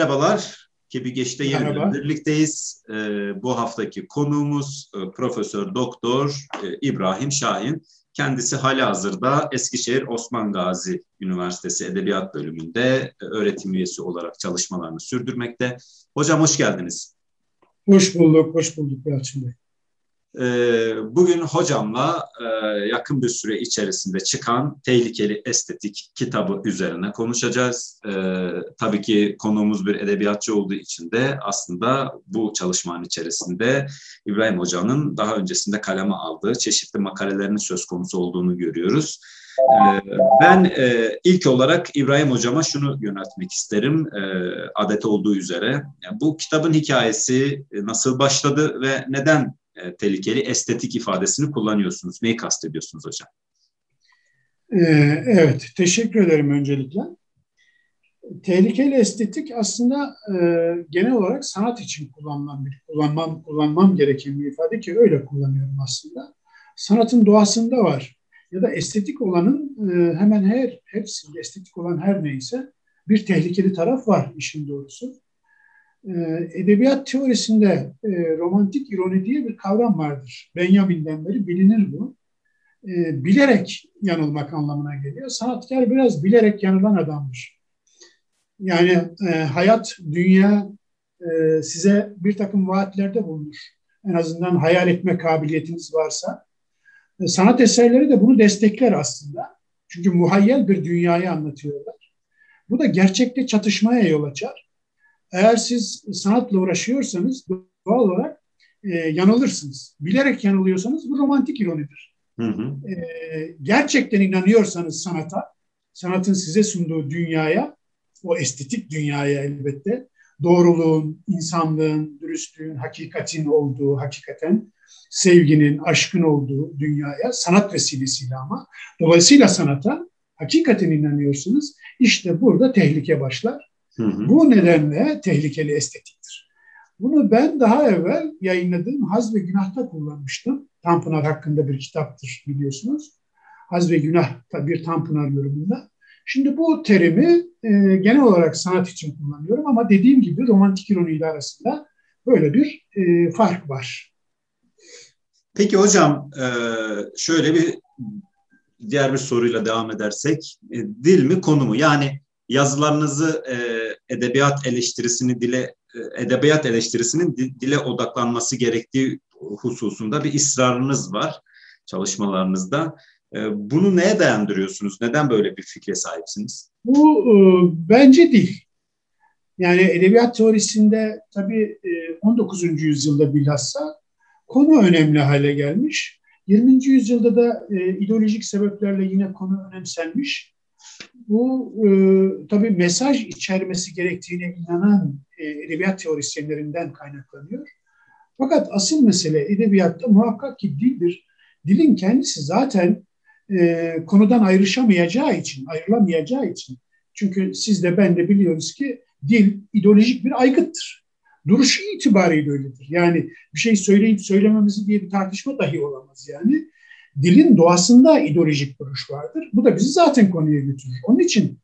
Merhabalar, Kebi Geç'te yeniden birlikteyiz. Ee, bu haftaki konuğumuz e, Profesör Doktor e, İbrahim Şahin. Kendisi hali hazırda Eskişehir Osman Gazi Üniversitesi Edebiyat Bölümünde e, öğretim üyesi olarak çalışmalarını sürdürmekte. Hocam hoş geldiniz. Hoş bulduk, hoş bulduk Yalçın Bey. Ee, bugün hocamla e, yakın bir süre içerisinde çıkan Tehlikeli Estetik kitabı üzerine konuşacağız. Ee, tabii ki konuğumuz bir edebiyatçı olduğu için de aslında bu çalışmanın içerisinde İbrahim Hoca'nın daha öncesinde kaleme aldığı çeşitli makalelerinin söz konusu olduğunu görüyoruz. Ee, ben e, ilk olarak İbrahim Hocama şunu yöneltmek isterim e, adet olduğu üzere. Bu kitabın hikayesi nasıl başladı ve neden e, tehlikeli estetik ifadesini kullanıyorsunuz. Neyi kastediyorsunuz hocam? Ee, evet, teşekkür ederim öncelikle. Tehlikeli estetik aslında e, genel olarak sanat için kullanılan bir, kullanmam, kullanmam gereken bir ifade ki öyle kullanıyorum aslında. Sanatın doğasında var. Ya da estetik olanın e, hemen her, hepsinde estetik olan her neyse bir tehlikeli taraf var işin doğrusu. Ee, edebiyat teorisinde e, romantik ironi diye bir kavram vardır. Benjamin'den beri bilinir bu. E, bilerek yanılmak anlamına geliyor. Sanatkar biraz bilerek yanılan adamdır. Yani e, hayat, dünya e, size bir takım vaatlerde bulunur. En azından hayal etme kabiliyetiniz varsa. E, sanat eserleri de bunu destekler aslında. Çünkü muhayyel bir dünyayı anlatıyorlar. Bu da gerçekte çatışmaya yol açar eğer siz sanatla uğraşıyorsanız doğal olarak e, yanılırsınız. Bilerek yanılıyorsanız bu romantik ironidir. Hı hı. E, gerçekten inanıyorsanız sanata, sanatın size sunduğu dünyaya, o estetik dünyaya elbette, doğruluğun, insanlığın, dürüstlüğün, hakikatin olduğu, hakikaten sevginin, aşkın olduğu dünyaya, sanat vesilesiyle ama, dolayısıyla sanata hakikaten inanıyorsunuz. İşte burada tehlike başlar. Hı hı. Bu nedenle tehlikeli estetiktir. Bunu ben daha evvel yayınladığım Haz ve Günah'ta kullanmıştım. Tanpınar hakkında bir kitaptır biliyorsunuz. Haz ve Günah bir Tanpınar yorumunda. Şimdi bu terimi e, genel olarak sanat için kullanıyorum ama dediğim gibi romantik ironi ile arasında böyle bir e, fark var. Peki hocam e, şöyle bir diğer bir soruyla devam edersek e, dil mi konu mu? Yani yazılarınızı e, edebiyat eleştirisini dile e, edebiyat eleştirisinin dile odaklanması gerektiği hususunda bir ısrarınız var çalışmalarınızda. E, bunu neye dayandırıyorsunuz? Neden böyle bir fikre sahipsiniz? Bu e, bence değil. Yani edebiyat teorisinde tabii 19. yüzyılda bilhassa konu önemli hale gelmiş. 20. yüzyılda da ideolojik sebeplerle yine konu önemsenmiş bu e, tabii mesaj içermesi gerektiğine inanan e, edebiyat teorisyenlerinden kaynaklanıyor. Fakat asıl mesele edebiyatta muhakkak ki dildir. Dilin kendisi zaten e, konudan ayrışamayacağı için, ayrılamayacağı için. Çünkü siz de ben de biliyoruz ki dil ideolojik bir aygıttır. Duruşu itibariyle öyledir. Yani bir şey söyleyip söylememizi diye bir tartışma dahi olamaz yani dilin doğasında ideolojik duruş vardır. Bu da bizi zaten konuya götürür. Onun için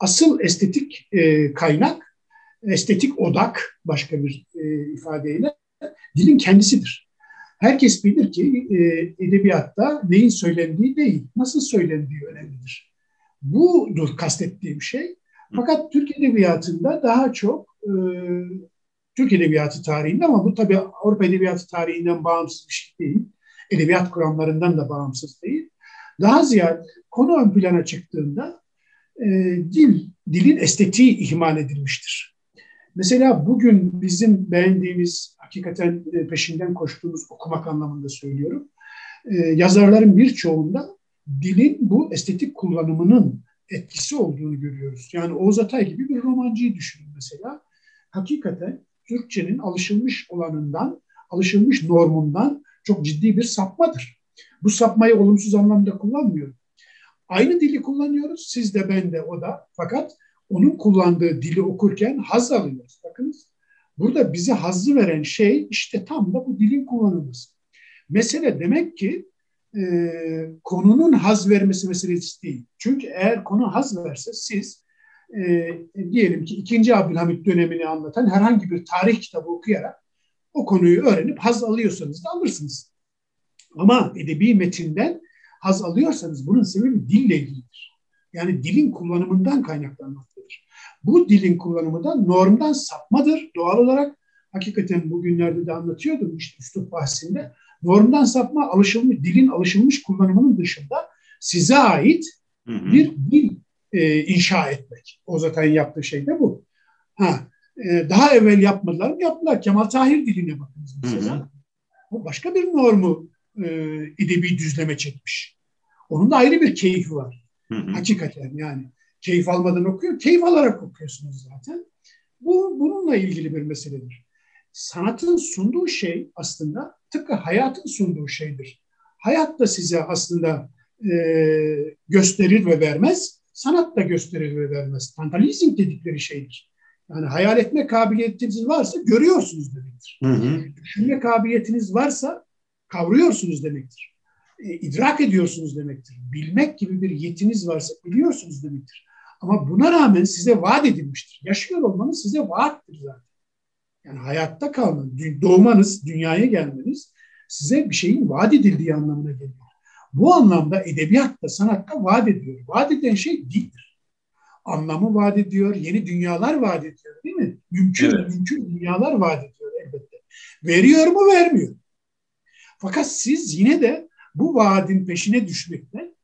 asıl estetik e, kaynak, estetik odak başka bir e, ifadeyle dilin kendisidir. Herkes bilir ki e, edebiyatta neyin söylendiği değil, nasıl söylendiği önemlidir. Budur kastettiğim şey. Fakat Türk Edebiyatı'nda daha çok e, Türk Edebiyatı tarihinde ama bu tabii Avrupa Edebiyatı tarihinden bağımsız bir şey değil edebiyat kuramlarından da bağımsız değil. Daha ziyade konu ön plana çıktığında e, dil, dilin estetiği ihmal edilmiştir. Mesela bugün bizim beğendiğimiz, hakikaten peşinden koştuğumuz okumak anlamında söylüyorum. E, yazarların birçoğunda dilin bu estetik kullanımının etkisi olduğunu görüyoruz. Yani Oğuz Atay gibi bir romancıyı düşünün mesela. Hakikaten Türkçenin alışılmış olanından, alışılmış normundan çok ciddi bir sapmadır. Bu sapmayı olumsuz anlamda kullanmıyorum. Aynı dili kullanıyoruz. Siz de ben de o da. Fakat onun kullandığı dili okurken haz alıyoruz. Bakınız burada bize hazzı veren şey işte tam da bu dilin kullanılması. Mesele demek ki e, konunun haz vermesi meselesi değil. Çünkü eğer konu haz verse siz e, diyelim ki 2. Abdülhamit dönemini anlatan herhangi bir tarih kitabı okuyarak o konuyu öğrenip haz alıyorsanız da alırsınız. Ama edebi metinden haz alıyorsanız bunun sebebi dille ilgilidir. Yani dilin kullanımından kaynaklanmaktadır. Bu dilin kullanımı da normdan sapmadır. Doğal olarak hakikaten bugünlerde de anlatıyordum işte üslup bahsinde. Normdan sapma alışılmış, dilin alışılmış kullanımının dışında size ait bir dil e, inşa etmek. O zaten yaptığı şey de bu. Ha, e, daha evvel yapmadılar mı? Yaptılar. Kemal Tahir diline bakınız mesela. Hı hı. O başka bir normu e, edebi düzleme çekmiş. Onun da ayrı bir keyfi var. Hı hı. Hakikaten yani. Keyif almadan okuyor. Keyif alarak okuyorsunuz zaten. Bu bununla ilgili bir meseledir. Sanatın sunduğu şey aslında tıpkı hayatın sunduğu şeydir. Hayat da size aslında e, gösterir ve vermez. Sanat da gösterir ve vermez. Tantalizm dedikleri şeydir. Yani hayal etme kabiliyetiniz varsa görüyorsunuz demektir. Hı hı. Düşünme kabiliyetiniz varsa kavruyorsunuz demektir. E, idrak ediyorsunuz demektir. Bilmek gibi bir yetiniz varsa biliyorsunuz demektir. Ama buna rağmen size vaat edilmiştir. Yaşıyor olmanız size vaattir zaten. Yani hayatta kalmanız, doğmanız, dünyaya gelmeniz size bir şeyin vaat edildiği anlamına geliyor. Bu anlamda edebiyatta, sanatta vaat ediyor. Vaat eden şey dildir. Anlamı vaat ediyor, yeni dünyalar vaat ediyor değil mi? Mümkün, evet. mümkün dünyalar vaat ediyor elbette. Veriyor mu, vermiyor. Fakat siz yine de bu vaadin peşine düşmekte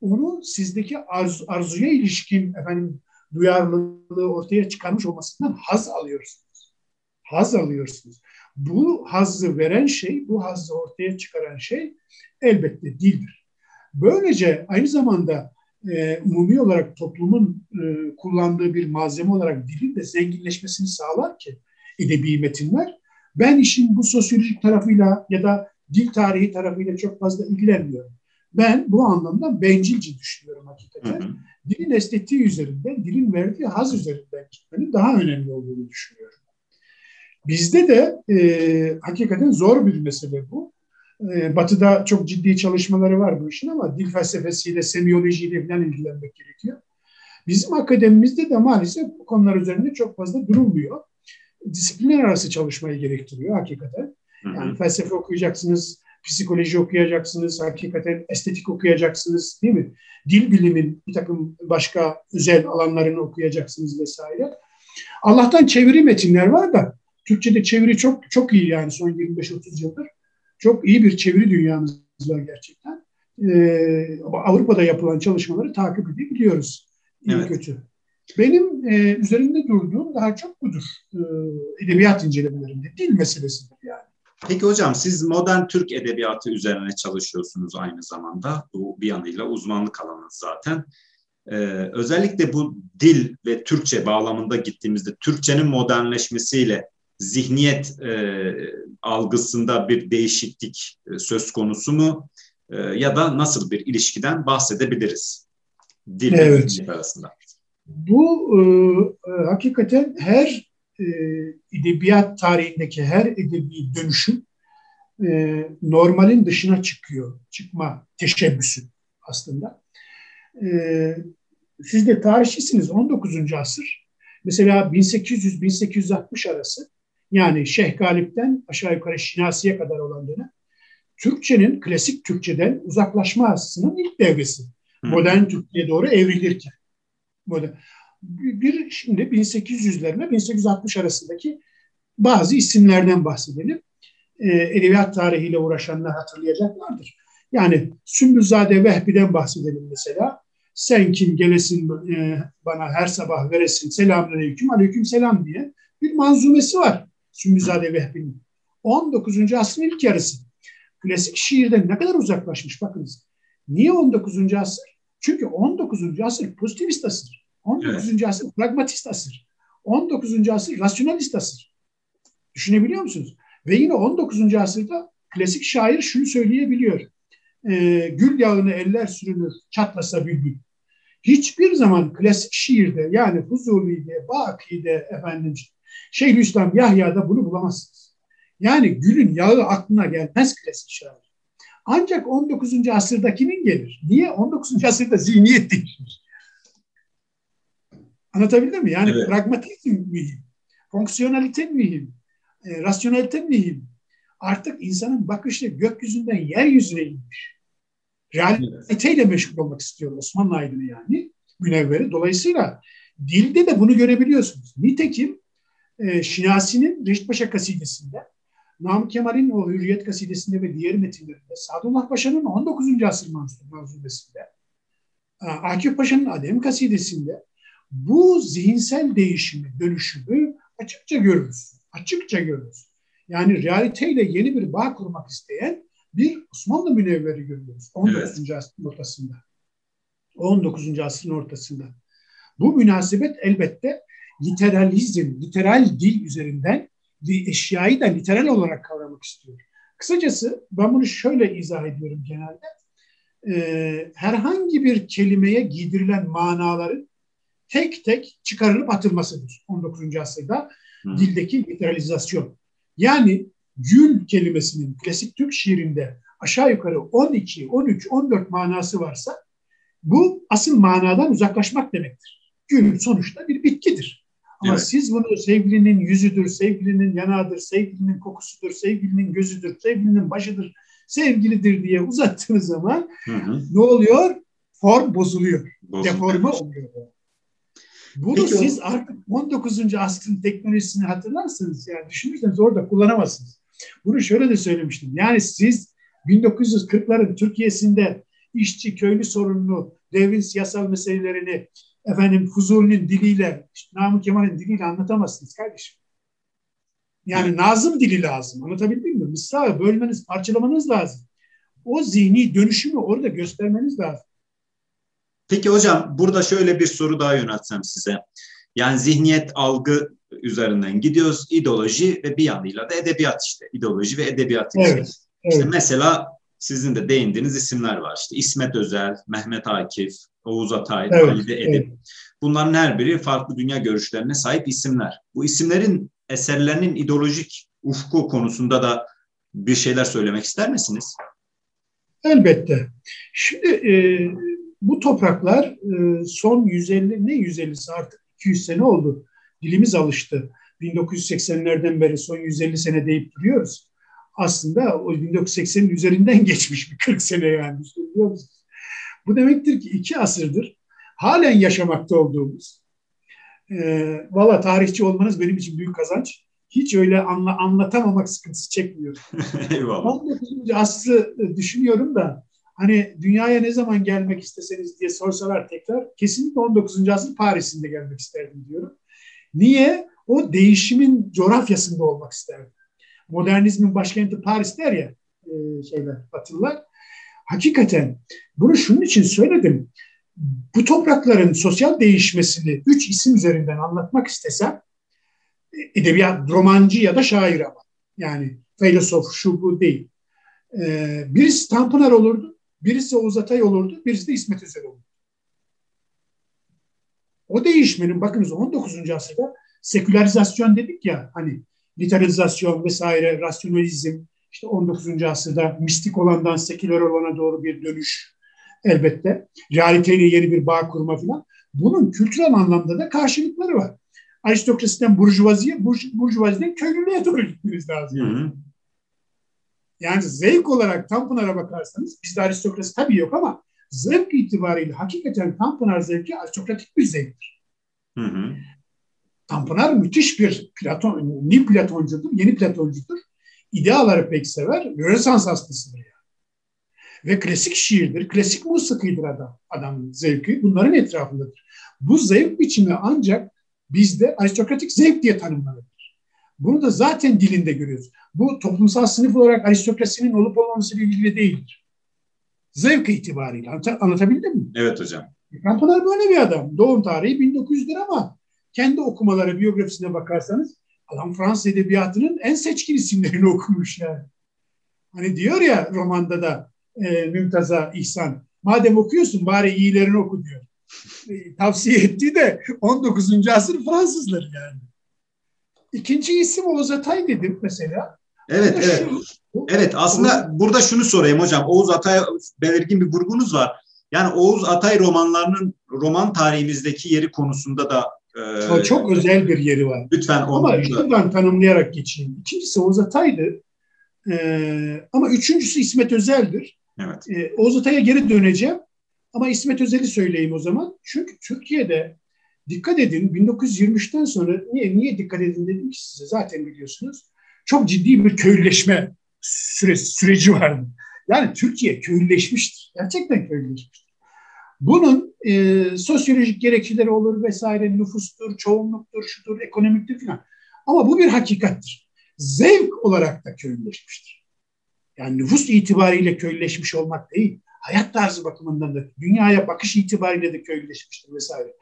onu sizdeki arzu, arzuya ilişkin efendim duyarlılığı ortaya çıkarmış olmasından haz alıyorsunuz. Haz alıyorsunuz. Bu hazzı veren şey, bu hazzı ortaya çıkaran şey elbette dildir. Böylece aynı zamanda e, umumi olarak toplumun e, kullandığı bir malzeme olarak dilin de zenginleşmesini sağlar ki edebi metinler. Ben işin bu sosyolojik tarafıyla ya da dil tarihi tarafıyla çok fazla ilgilenmiyorum. Ben bu anlamda bencilce düşünüyorum hakikaten. Hı hı. Dilin estetiği üzerinden, dilin verdiği haz üzerinden gitmenin daha önemli olduğunu düşünüyorum. Bizde de e, hakikaten zor bir mesele bu. E, batı'da çok ciddi çalışmaları var bu işin ama dil felsefesiyle, semiyolojiyle falan ilgilenmek gerekiyor. Bizim akademimizde de maalesef bu konular üzerinde çok fazla durulmuyor. Disiplinler arası çalışmayı gerektiriyor hakikaten. Yani felsefe okuyacaksınız, psikoloji okuyacaksınız, hakikaten estetik okuyacaksınız değil mi? Dil bilimin bir takım başka özel alanlarını okuyacaksınız vesaire. Allah'tan çeviri metinler var da Türkçe'de çeviri çok çok iyi yani son 25-30 yıldır. Çok iyi bir çeviri dünyamız var gerçekten. Ee, Avrupa'da yapılan çalışmaları takip edebiliyoruz. İyi evet. kötü. Benim e, üzerinde durduğum daha çok budur. E, edebiyat incelemelerinde. Dil meselesidir yani. Peki hocam siz modern Türk edebiyatı üzerine çalışıyorsunuz aynı zamanda. Bu bir yanıyla uzmanlık alanınız zaten. Ee, özellikle bu dil ve Türkçe bağlamında gittiğimizde Türkçenin modernleşmesiyle zihniyet e, algısında bir değişiklik e, söz konusu mu? E, ya da nasıl bir ilişkiden bahsedebiliriz? Dil evet. arasında. Bu e, e, hakikaten her e, edebiyat tarihindeki her edebi dönüşüm e, normalin dışına çıkıyor. Çıkma teşebbüsü aslında. E, siz de tarihçisiniz 19. asır. Mesela 1800-1860 arası yani Şeyh Galip'ten aşağı yukarı Şinasi'ye kadar olan dönem Türkçenin klasik Türkçeden uzaklaşmasının ilk devresi. Modern Türkçe'ye doğru evrilirken. Modern bir şimdi 1800'lerle 1860 arasındaki bazı isimlerden bahsedelim. E, edebiyat tarihiyle uğraşanlar hatırlayacaklardır. Yani Sümbülzade Vehbi'den bahsedelim mesela. Sen kim gelesin e, bana her sabah veresin selamünaleyküm aleyküm selam diye bir manzumesi var Sümbülzade Vehbi'nin. 19. asrın ilk yarısı. Klasik şiirden ne kadar uzaklaşmış bakınız. Niye 19. asır? Çünkü 19. asır pozitivist asır. 19. Evet. asır pragmatist asır. 19. asır rasyonalist asır. Düşünebiliyor musunuz? Ve yine 19. asırda klasik şair şunu söyleyebiliyor. E, gül yağını eller sürünür çatlasa bülbül. Hiçbir zaman klasik şiirde yani Fuzuli'de, Baki'de efendim Şeyhülislam Yahya'da bunu bulamazsınız. Yani gülün yağı aklına gelmez klasik şair. Ancak 19. asırda kimin gelir? Niye? 19. asırda zihniyet değişmiş. Anlatabildim mi? Yani evet. pragmatizm mühim, fonksiyonalite mühim, e, rasyonelite mühim. Artık insanın bakışı gökyüzünden yeryüzüne inmiş. Realiteyle meşgul olmak istiyor Osmanlı aydını yani, münevveri. Dolayısıyla dilde de bunu görebiliyorsunuz. Nitekim e, Şinasi'nin Reşit Paşa kasidesinde, Namık Kemal'in o Hürriyet kasidesinde ve diğer metinlerinde, Sadullah Paşa'nın 19. asır manzumesinde, Akif Paşa'nın Adem kasidesinde bu zihinsel değişimi, dönüşümü açıkça görürüz. Açıkça görürüz. Yani realiteyle yeni bir bağ kurmak isteyen bir Osmanlı münevveri görüyoruz 19. Evet. asrın ortasında. 19. asrın ortasında. Bu münasebet elbette literalizm, literal dil üzerinden eşyayı da literal olarak kavramak istiyor. Kısacası ben bunu şöyle izah ediyorum genelde. Ee, herhangi bir kelimeye giydirilen manaların tek tek çıkarılıp atılmasıdır 19. asırda hmm. dildeki literalizasyon. Yani gül kelimesinin klasik Türk şiirinde aşağı yukarı 12, 13, 14 manası varsa bu asıl manadan uzaklaşmak demektir. Gül sonuçta bir bitkidir. Ama evet. siz bunu sevgilinin yüzüdür, sevgilinin yanağıdır, sevgilinin kokusudur, sevgilinin gözüdür, sevgilinin başıdır, sevgilidir diye uzattığınız zaman hı hı. ne oluyor? Form bozuluyor. Bozuluyor. Deforme oluyor. Bunu Peki, siz artık 19. asrın teknolojisini hatırlarsınız. Yani düşünürseniz orada kullanamazsınız. Bunu şöyle de söylemiştim. Yani siz 1940'ların Türkiye'sinde işçi köylü sorununu, devrin siyasal meselelerini efendim Fuzuli'nin diliyle, işte Namık Kemal'in diliyle anlatamazsınız kardeşim. Yani Nazım dili lazım. Anlatabildim mi? Mısra bölmeniz, parçalamanız lazım. O zihni dönüşümü orada göstermeniz lazım. Peki hocam burada şöyle bir soru daha yöneltsem size. Yani zihniyet, algı üzerinden gidiyoruz. ideoloji ve bir yanıyla da edebiyat işte. İdeoloji ve edebiyat. Evet, işte. evet. İşte mesela sizin de değindiğiniz isimler var. İşte İsmet Özel, Mehmet Akif, Oğuz Atay, evet, Halide Edip. Evet. Bunların her biri farklı dünya görüşlerine sahip isimler. Bu isimlerin eserlerinin ideolojik ufku konusunda da bir şeyler söylemek ister misiniz? Elbette. Şimdi e, bu topraklar e, son 150 ne 150'si artık 200 sene oldu. Dilimiz alıştı. 1980'lerden beri son 150 sene deyip duruyoruz. Aslında o 1980'in üzerinden geçmiş bir 40 sene yani. Biliyor musunuz? Bu demektir ki iki asırdır halen yaşamakta olduğumuz e, valla tarihçi olmanız benim için büyük kazanç. Hiç öyle anla, anlatamamak sıkıntısı çekmiyorum. Eyvallah. 19. asrı düşünüyorum da hani dünyaya ne zaman gelmek isteseniz diye sorsalar tekrar kesinlikle 19. asır Paris'inde gelmek isterdim diyorum. Niye? O değişimin coğrafyasında olmak isterdim. Modernizmin başkenti Paris der ya e, şeyler, Batılılar. Hakikaten bunu şunun için söyledim. Bu toprakların sosyal değişmesini üç isim üzerinden anlatmak istesem edebiyat, romancı ya da şair ama. Yani filozof şu bu değil. Ee, birisi Tanpınar olurdu, Birisi Oğuz Atay olurdu, birisi de İsmet Özel olurdu. O değişmenin bakınız 19. asırda sekülerizasyon dedik ya hani literalizasyon vesaire, rasyonalizm, işte 19. asırda mistik olandan seküler olana doğru bir dönüş elbette. Realiteyle yeni bir bağ kurma falan. Bunun kültürel anlamda da karşılıkları var. Aristokrasiden burjuvaziye, burj, burjuvaziden köylülüğe doğru gitmeniz lazım. Hı hı. Yani zevk olarak Tanpınar'a bakarsanız bizde aristokrasi tabii yok ama zevk itibariyle hakikaten Tanpınar zevki aristokratik bir zevktir. Hı hı. Tanpınar müthiş bir Platon, Nil Platoncudur, yeni Platoncudur. İdeaları pek sever, Rönesans hastasıdır yani. Ve klasik şiirdir, klasik musikidir adam, adamın zevki. Bunların etrafındadır. Bu zevk biçimi ancak bizde aristokratik zevk diye tanımlanır. Bunu da zaten dilinde görüyoruz. Bu toplumsal sınıf olarak aristokrasinin olup olmaması ile ilgili değildir. Zevk itibariyle. Anlat anlatabildim mi? Evet hocam. Tanpınar böyle bir adam. Doğum tarihi 1900'dür ama kendi okumaları, biyografisine bakarsanız adam Fransız edebiyatının en seçkin isimlerini okumuş yani. Hani diyor ya romanda da e, Mümtaz'a İhsan, madem okuyorsun bari iyilerini oku diyor. E, tavsiye ettiği de 19. asır Fransızları yani. İkinci isim Oğuz Atay dedim mesela. Evet, evet. Şu, evet, aslında Oğuz... burada şunu sorayım hocam. Oğuz Atay belirgin bir vurgunuz var. Yani Oğuz Atay romanlarının roman tarihimizdeki yeri konusunda da Ee, çok özel bir yeri var. Lütfen onu Ama şuradan tanımlayarak geçeyim. İkincisi Oğuz Atay'dı. Ee, ama üçüncüsü İsmet Özel'dir. Evet. Ee, Oğuz Atay'a geri döneceğim. Ama İsmet Özel'i söyleyeyim o zaman. Çünkü Türkiye'de dikkat edin 1923'ten sonra niye niye dikkat edin dedim ki size zaten biliyorsunuz. Çok ciddi bir köylüleşme süre, süreci vardı. Yani Türkiye köylüleşmiştir. Gerçekten köylüleşmiştir. Bunun e, sosyolojik gerekçeleri olur vesaire, nüfustur, çoğunluktur, şudur, ekonomiktir filan. Ama bu bir hakikattir. Zevk olarak da köylüleşmiştir. Yani nüfus itibariyle köylüleşmiş olmak değil, hayat tarzı bakımından da, dünyaya bakış itibariyle de köylüleşmiştir vesaire.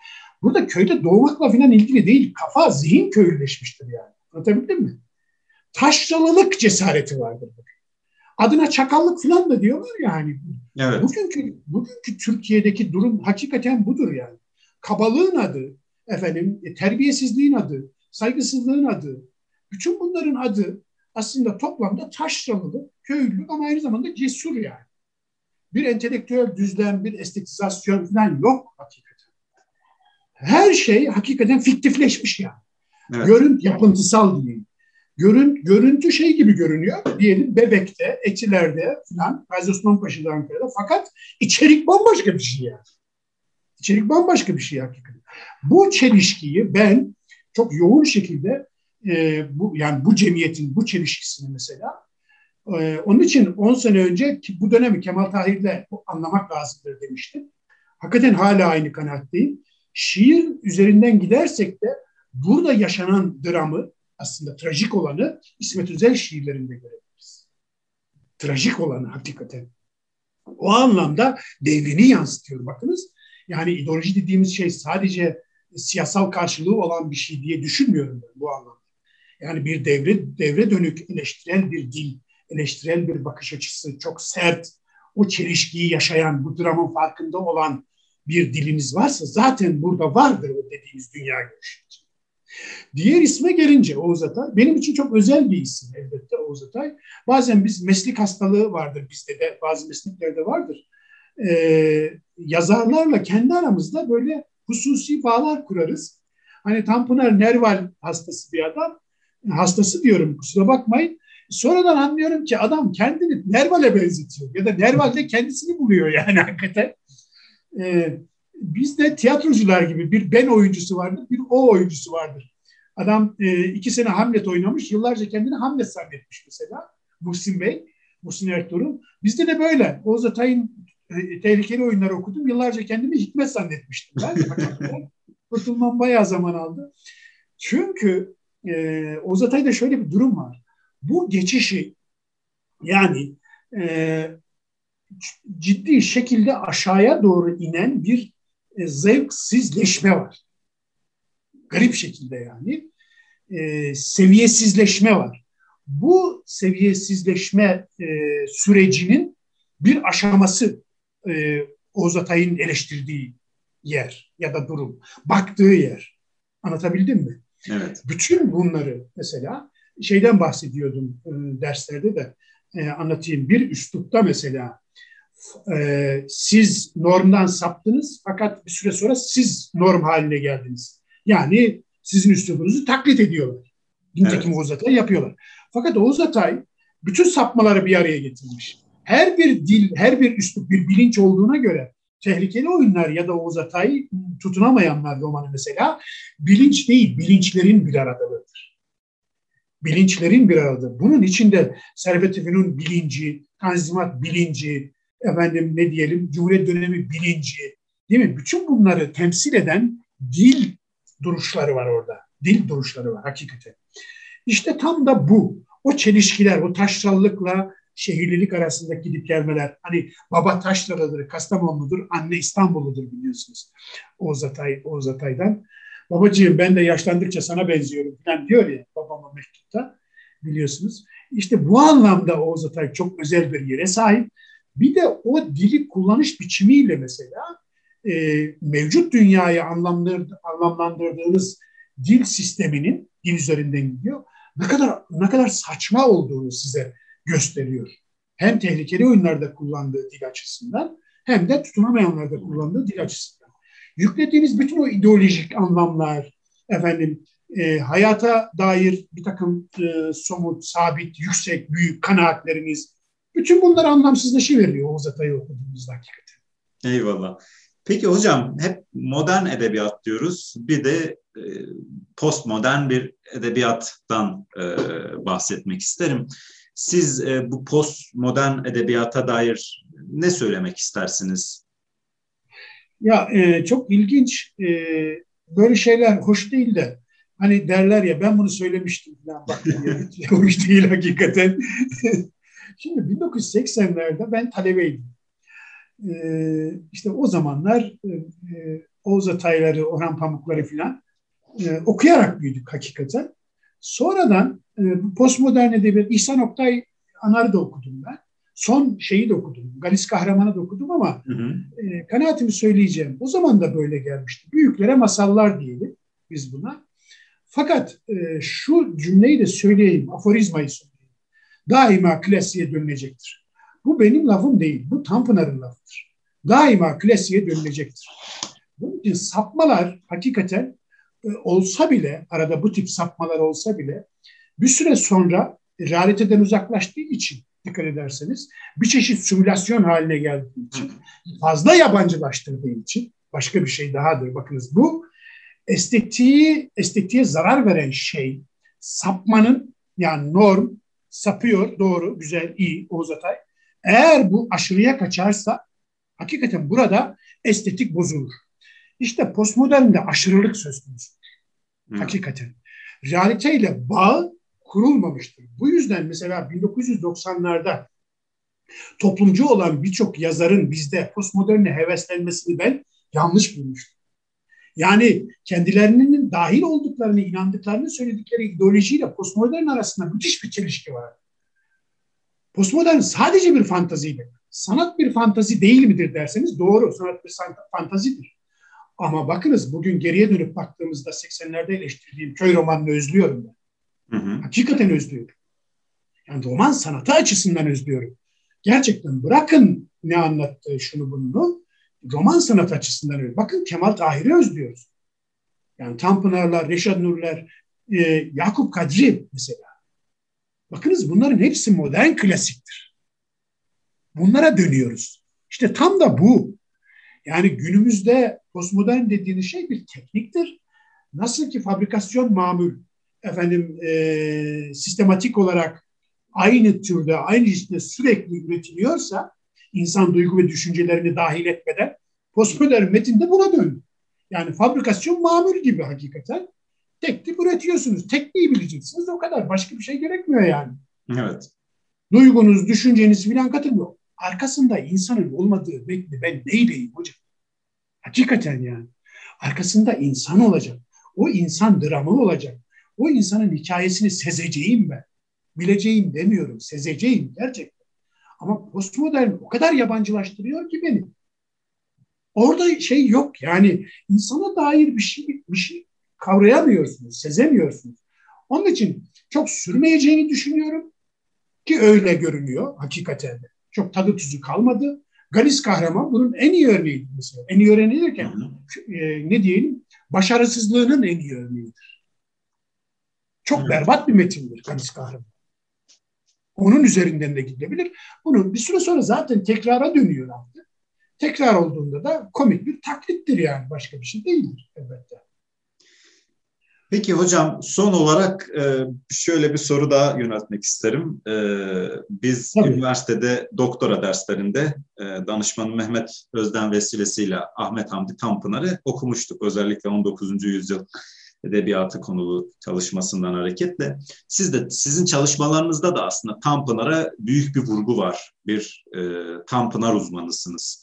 Burada köyde doğmakla filan ilgili değil, kafa, zihin köylüleşmiştir yani. Anlatabildim mi? Taşralılık cesareti vardır. Adına çakallık falan da diyorlar ya hani. Evet. Bugünkü, bugünkü Türkiye'deki durum hakikaten budur yani. Kabalığın adı, efendim e, terbiyesizliğin adı, saygısızlığın adı, bütün bunların adı aslında toplamda taşralılık, köylülük ama aynı zamanda cesur yani. Bir entelektüel düzlem, bir estetizasyon falan yok hakikaten. Her şey hakikaten fiktifleşmiş yani. Evet. Görünt yapıntısal diyeyim. Görün, görüntü şey gibi görünüyor. Diyelim Bebek'te, Etiler'de falan, Gazi Osman Paşa'da Ankara'da. Fakat içerik bambaşka bir şey yani. İçerik bambaşka bir şey hakikaten. Bu çelişkiyi ben çok yoğun şekilde e, bu yani bu cemiyetin bu çelişkisini mesela e, onun için 10 sene önce ki bu dönemi Kemal Tahir'le anlamak lazımdır demiştim. Hakikaten hala aynı kanaatteyim. Şiir üzerinden gidersek de burada yaşanan dramı aslında trajik olanı İsmet Özel şiirlerinde görebiliriz. Trajik olanı hakikaten. O anlamda devrini yansıtıyor bakınız. Yani ideoloji dediğimiz şey sadece siyasal karşılığı olan bir şey diye düşünmüyorum ben bu anlamda. Yani bir devre devre dönük eleştirel bir dil, eleştirel bir bakış açısı, çok sert, o çelişkiyi yaşayan, bu dramın farkında olan bir diliniz varsa zaten burada vardır o dediğimiz dünya görüşü. Diğer isme gelince Oğuz Atay, benim için çok özel bir isim elbette Oğuz Atay. Bazen biz meslek hastalığı vardır bizde de, bazı mesleklerde vardır. Ee, yazarlarla kendi aramızda böyle hususi bağlar kurarız. Hani Tanpınar Nerval hastası bir adam, hastası diyorum kusura bakmayın. Sonradan anlıyorum ki adam kendini Nerval'e benzetiyor ya da Nerval de kendisini buluyor yani hakikaten. Ee, bizde tiyatrocular gibi bir ben oyuncusu vardır, bir o oyuncusu vardır. Adam e, iki sene Hamlet oynamış, yıllarca kendini Hamlet zannetmiş mesela. Muhsin Bey, Muhsin Ertuğrul. Bizde de böyle. Oğuz Atay'ın e, tehlikeli oyunları okudum. Yıllarca kendimi Hikmet zannetmiştim. Ben kurtulmam bayağı zaman aldı. Çünkü e, Oğuz Atay'da şöyle bir durum var. Bu geçişi yani e, ciddi şekilde aşağıya doğru inen bir zevksizleşme var. Garip şekilde yani. E, seviyesizleşme var. Bu seviyesizleşme e, sürecinin bir aşaması e, Oğuz Atay'ın eleştirdiği yer ya da durum. Baktığı yer. Anlatabildim mi? Evet. Bütün bunları mesela şeyden bahsediyordum e, derslerde de e, anlatayım. Bir üslupta mesela e, siz normdan saptınız fakat bir süre sonra siz norm haline geldiniz. Yani sizin üslubunuzu taklit ediyorlar. Nitekim evet. Oğuz Atay yapıyorlar. Fakat Oğuz Atay bütün sapmaları bir araya getirmiş. Her bir dil, her bir üslup bir bilinç olduğuna göre tehlikeli oyunlar ya da Oğuz Atay tutunamayanlar romanı mesela bilinç değil, bilinçlerin bir aradalığıdır. Bilinçlerin bir arada. Bunun içinde Servet-i bilinci, Tanzimat bilinci, efendim ne diyelim Cumhuriyet dönemi bilinci değil mi? Bütün bunları temsil eden dil duruşları var orada. Dil duruşları var hakikaten. İşte tam da bu. O çelişkiler, o taşrallıkla şehirlilik arasındaki gidip gelmeler. Hani baba Taşralı'dır, Kastamonu'dur, anne İstanbul'udur biliyorsunuz. Oğuz, Atay, Oğuz Atay'dan. Babacığım ben de yaşlandıkça sana benziyorum falan diyor ya babama mektupta biliyorsunuz. İşte bu anlamda Oğuz Atay çok özel bir yere sahip. Bir de o dili kullanış biçimiyle mesela e, mevcut dünyayı anlamlandır, anlamlandırdığınız dil sisteminin dil üzerinden gidiyor. Ne kadar ne kadar saçma olduğunu size gösteriyor. Hem tehlikeli oyunlarda kullandığı dil açısından hem de tutunamayanlarda kullandığı dil açısından. Yüklediğiniz bütün o ideolojik anlamlar, efendim e, hayata dair bir takım e, somut, sabit, yüksek, büyük kanaatleriniz, bütün bunlar anlamsızlaşıveriyor Oğuz Atay'ı okuduğumuzda hakikaten. Eyvallah. Peki hocam hep modern edebiyat diyoruz. Bir de e, postmodern bir edebiyattan e, bahsetmek isterim. Siz e, bu postmodern edebiyata dair ne söylemek istersiniz? Ya e, çok ilginç. E, böyle şeyler hoş değil de hani derler ya ben bunu söylemiştim falan bak hoş değil hakikaten. Şimdi 1980'lerde ben talebeydim. Ee, işte o zamanlar e, e, Oğuz Atayları, Orhan Pamukları falan e, okuyarak büyüdük hakikaten. Sonradan e, postmodern edebiyat, İhsan Oktay Anar'ı da okudum ben. Son şeyi de okudum, Galis Kahraman'ı da okudum ama hı hı. E, kanaatimi söyleyeceğim. O zaman da böyle gelmişti. Büyüklere masallar diyelim biz buna. Fakat e, şu cümleyi de söyleyeyim, aforizmayı söyleyeyim. Daima klasiğe dönülecektir. Bu benim lafım değil, bu Tanpınar'ın lafıdır. Daima klasiğe dönülecektir. Bunun için sapmalar hakikaten e, olsa bile, arada bu tip sapmalar olsa bile bir süre sonra realiteden uzaklaştığı için dikkat ederseniz bir çeşit simülasyon haline geldiği için fazla yabancılaştırdığı için başka bir şey dahadır. Bakınız bu estetiği, estetiğe zarar veren şey sapmanın yani norm sapıyor doğru güzel iyi Oğuz Atay. Eğer bu aşırıya kaçarsa hakikaten burada estetik bozulur. İşte postmodernde aşırılık söz konusu. Hmm. Hakikaten. Realiteyle bağ kurulmamıştır. Bu yüzden mesela 1990'larda toplumcu olan birçok yazarın bizde postmoderne heveslenmesini ben yanlış bulmuştum. Yani kendilerinin dahil olduklarını, inandıklarını söyledikleri ideolojiyle postmodern arasında müthiş bir çelişki var. Postmodern sadece bir fantaziydi. Sanat bir fantazi değil midir derseniz doğru. Sanat bir fantazidir. Ama bakınız bugün geriye dönüp baktığımızda 80'lerde eleştirdiğim köy romanını özlüyorum ben. Hı hı. Hakikaten özlüyorum. Yani roman sanatı açısından özlüyorum. Gerçekten bırakın ne anlattı şunu bunu. Roman sanat açısından özlüyorum. Bakın Kemal Tahir'i özlüyoruz. Yani Tanpınarlar, Reşat Nurler, e, Yakup Kadri mesela. Bakınız bunların hepsi modern klasiktir. Bunlara dönüyoruz. İşte tam da bu. Yani günümüzde postmodern dediğiniz şey bir tekniktir. Nasıl ki fabrikasyon mamul, efendim e, sistematik olarak aynı türde, aynı cinsde sürekli üretiliyorsa insan duygu ve düşüncelerini dahil etmeden postmodern metinde buna döndü. Yani fabrikasyon mamul gibi hakikaten. Tek tip üretiyorsunuz. Tekniği bileceksiniz o kadar. Başka bir şey gerekmiyor yani. Evet. Duygunuz, düşünceniz filan katılmıyor. Arkasında insanın olmadığı metni ben neyleyim hocam? Hakikaten yani. Arkasında insan olacak. O insan dramı olacak. O insanın hikayesini sezeceğim ben. Bileceğim demiyorum, sezeceğim gerçekten. Ama postmodern o kadar yabancılaştırıyor ki beni. Orada şey yok yani insana dair bir şey bir şey kavrayamıyorsunuz, sezemiyorsunuz. Onun için çok sürmeyeceğini düşünüyorum ki öyle görünüyor hakikaten de. Çok tadı tuzu kalmadı. Galis kahraman bunun en iyi örneğidir mesela. En iyi örneği derken e, ne diyelim başarısızlığının en iyi örneğidir. Çok berbat bir metindir Kanis Kahraman. Onun üzerinden de gidebilir. Bunun bir süre sonra zaten tekrara dönüyor artık. Tekrar olduğunda da komik bir taklittir yani. Başka bir şey değildir elbette. Peki hocam son olarak e, şöyle bir soru daha yöneltmek isterim. E, biz Tabii. üniversitede doktora derslerinde e, danışmanı Mehmet Özden vesilesiyle Ahmet Hamdi Tanpınar'ı okumuştuk. Özellikle 19. yüzyıl edebiyatı konulu çalışmasından hareketle siz de sizin çalışmalarınızda da aslında Tanpınar'a büyük bir vurgu var. Bir e, Tanpınar uzmanısınız.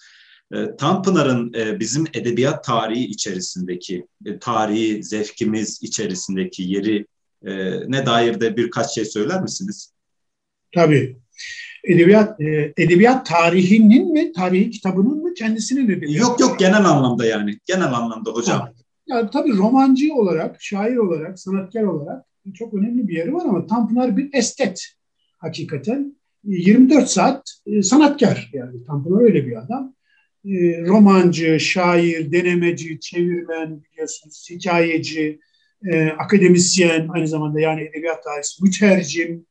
E, Tanpınar'ın e, bizim edebiyat tarihi içerisindeki e, tarihi zevkimiz içerisindeki yeri e, ne dair de birkaç şey söyler misiniz? Tabii. Edebiyat e, edebiyat tarihinin mi, tarihi kitabının mı kendisinin edebiyat? Yok yok genel anlamda yani. Genel anlamda hocam. Ha. Yani tabii romancı olarak, şair olarak, sanatkar olarak çok önemli bir yeri var ama Tanpınar bir estet hakikaten. 24 saat e, sanatkar yani Tanpınar öyle bir adam. E, romancı, şair, denemeci, çevirmen biliyorsunuz, hikayeci, e, akademisyen aynı zamanda yani edebiyat tarihi, mütercim.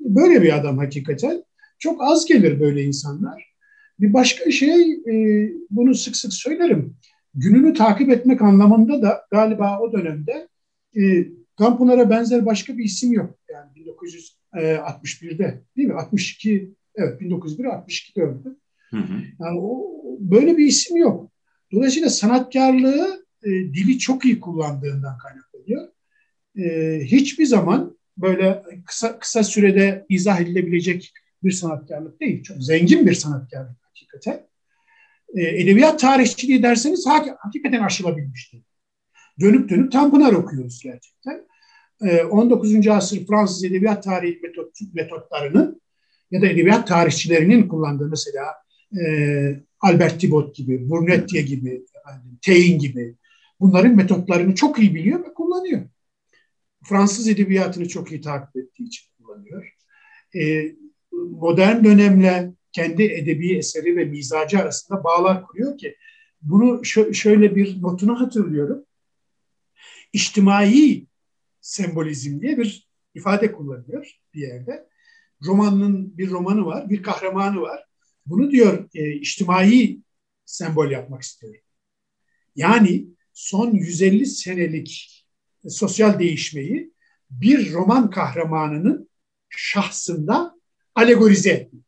Böyle bir adam hakikaten. Çok az gelir böyle insanlar. Bir başka şey, e, bunu sık sık söylerim. Gününü takip etmek anlamında da galiba o dönemde e, Tanpınar'a benzer başka bir isim yok. Yani 1961'de değil mi? 62, evet 1901 62'de öldü. Hı hı. Yani o, böyle bir isim yok. Dolayısıyla sanatkarlığı e, dili çok iyi kullandığından kaynaklanıyor. E, hiçbir zaman böyle kısa kısa sürede izah edilebilecek bir sanatkarlık değil. Çok zengin bir sanatkarlık hakikaten. E, edebiyat tarihçiliği derseniz hakikaten aşılabilmişti. Dönüp dönüp Tanpınar okuyoruz gerçekten. E, 19. asır Fransız edebiyat tarihi metot, metotlarının ya da edebiyat tarihçilerinin kullandığı mesela e, Albert Thibot gibi, Burnettier gibi, Taine gibi bunların metotlarını çok iyi biliyor ve kullanıyor. Fransız edebiyatını çok iyi takip ettiği için kullanıyor. E, modern dönemle kendi edebi eseri ve mizacı arasında bağlar kuruyor ki bunu şö- şöyle bir notunu hatırlıyorum. İçtimai sembolizm diye bir ifade kullanıyor bir yerde. Romanın bir romanı var, bir kahramanı var. Bunu diyor e, içtimai sembol yapmak istiyorum. Yani son 150 senelik sosyal değişmeyi bir roman kahramanının şahsında alegorize etmek.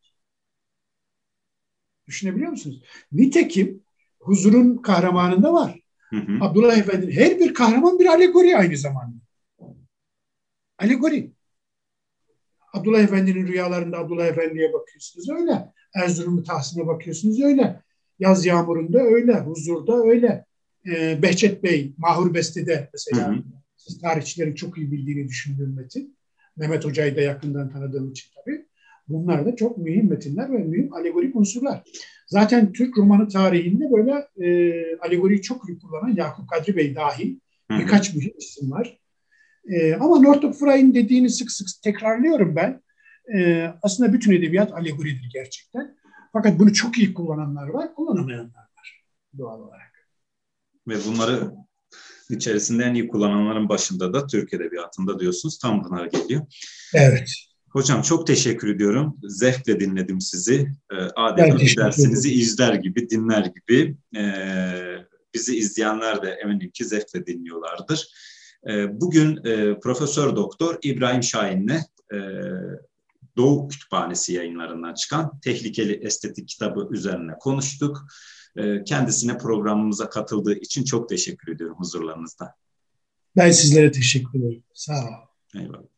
Düşünebiliyor musunuz? Nitekim huzurun kahramanında var. Hı hı. Abdullah Efendi her bir kahraman bir alegori aynı zamanda. Alegori. Abdullah Efendi'nin rüyalarında Abdullah Efendi'ye bakıyorsunuz öyle. Erzurum'u Tahsin'e bakıyorsunuz öyle. Yaz Yağmuru'nda öyle. Huzur'da öyle. Ee, Behçet Bey Mahur Beste'de mesela hı hı. siz tarihçilerin çok iyi bildiğini düşündüğüm metin. Mehmet Hoca'yı da yakından tanıdığım için tabii. Bunlar da çok mühim metinler ve mühim alegorik unsurlar. Zaten Türk romanı tarihinde böyle e, alegoriyi çok iyi kullanan Yakup Kadri Bey dahil birkaç mühim isim var. E, ama Northrop Frye'in dediğini sık sık tekrarlıyorum ben. E, aslında bütün edebiyat alegoridir gerçekten. Fakat bunu çok iyi kullananlar var, kullanamayanlar var doğal olarak. Ve bunları içerisinde en iyi kullananların başında da Türk Edebiyatı'nda diyorsunuz. Tam Pınar geliyor. Evet. Hocam çok teşekkür ediyorum. Zevkle dinledim sizi. E, adeta dersinizi izler gibi, dinler gibi. E, bizi izleyenler de eminim ki zevkle dinliyorlardır. E, bugün e, Profesör Doktor İbrahim Şahin'le e, Doğu Kütüphanesi yayınlarından çıkan Tehlikeli Estetik kitabı üzerine konuştuk. Kendisine programımıza katıldığı için çok teşekkür ediyorum huzurlarınızda. Ben sizlere teşekkür ederim. Sağ olun. Eyvallah.